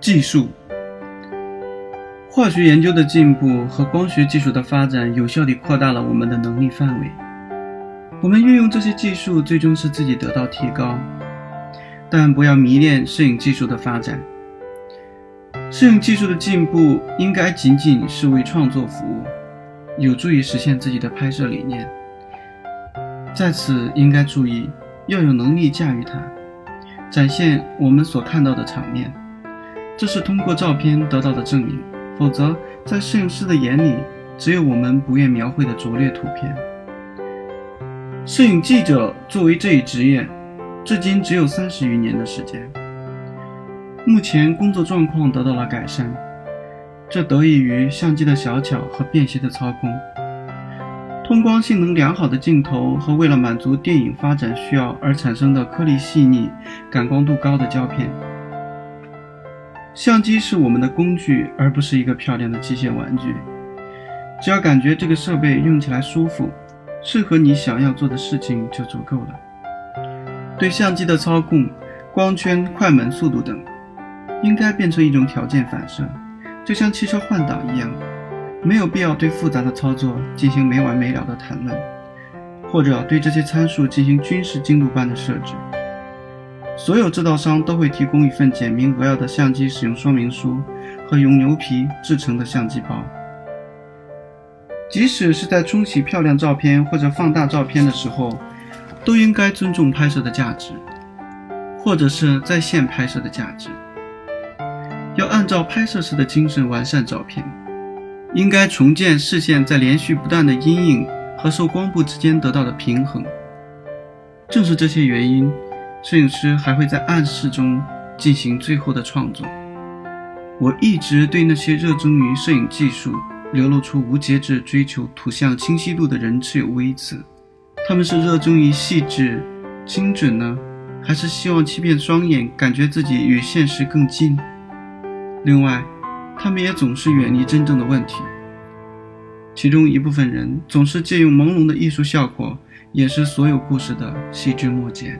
技术。化学研究的进步和光学技术的发展，有效地扩大了我们的能力范围。我们运用这些技术，最终使自己得到提高。但不要迷恋摄影技术的发展。摄影技术的进步，应该仅仅是为创作服务，有助于实现自己的拍摄理念。在此，应该注意要有能力驾驭它，展现我们所看到的场面。这是通过照片得到的证明。否则，在摄影师的眼里，只有我们不愿描绘的拙劣图片。摄影记者作为这一职业，至今只有三十余年的时间。目前工作状况得到了改善，这得益于相机的小巧和便携的操控、通光性能良好的镜头和为了满足电影发展需要而产生的颗粒细腻、感光度高的胶片。相机是我们的工具，而不是一个漂亮的机械玩具。只要感觉这个设备用起来舒服，适合你想要做的事情就足够了。对相机的操控、光圈、快门、速度等，应该变成一种条件反射，就像汽车换挡一样，没有必要对复杂的操作进行没完没了的谈论，或者对这些参数进行军事精度般的设置。所有制造商都会提供一份简明扼要的相机使用说明书和用牛皮制成的相机包。即使是在冲洗漂亮照片或者放大照片的时候，都应该尊重拍摄的价值，或者是在线拍摄的价值。要按照拍摄时的精神完善照片，应该重建视线在连续不断的阴影和受光部之间得到的平衡。正是这些原因。摄影师还会在暗室中进行最后的创作。我一直对那些热衷于摄影技术、流露出无节制追求图像清晰度的人持有微词。他们是热衷于细致、精准呢，还是希望欺骗双眼，感觉自己与现实更近？另外，他们也总是远离真正的问题。其中一部分人总是借用朦胧的艺术效果，掩饰所有故事的细枝末节。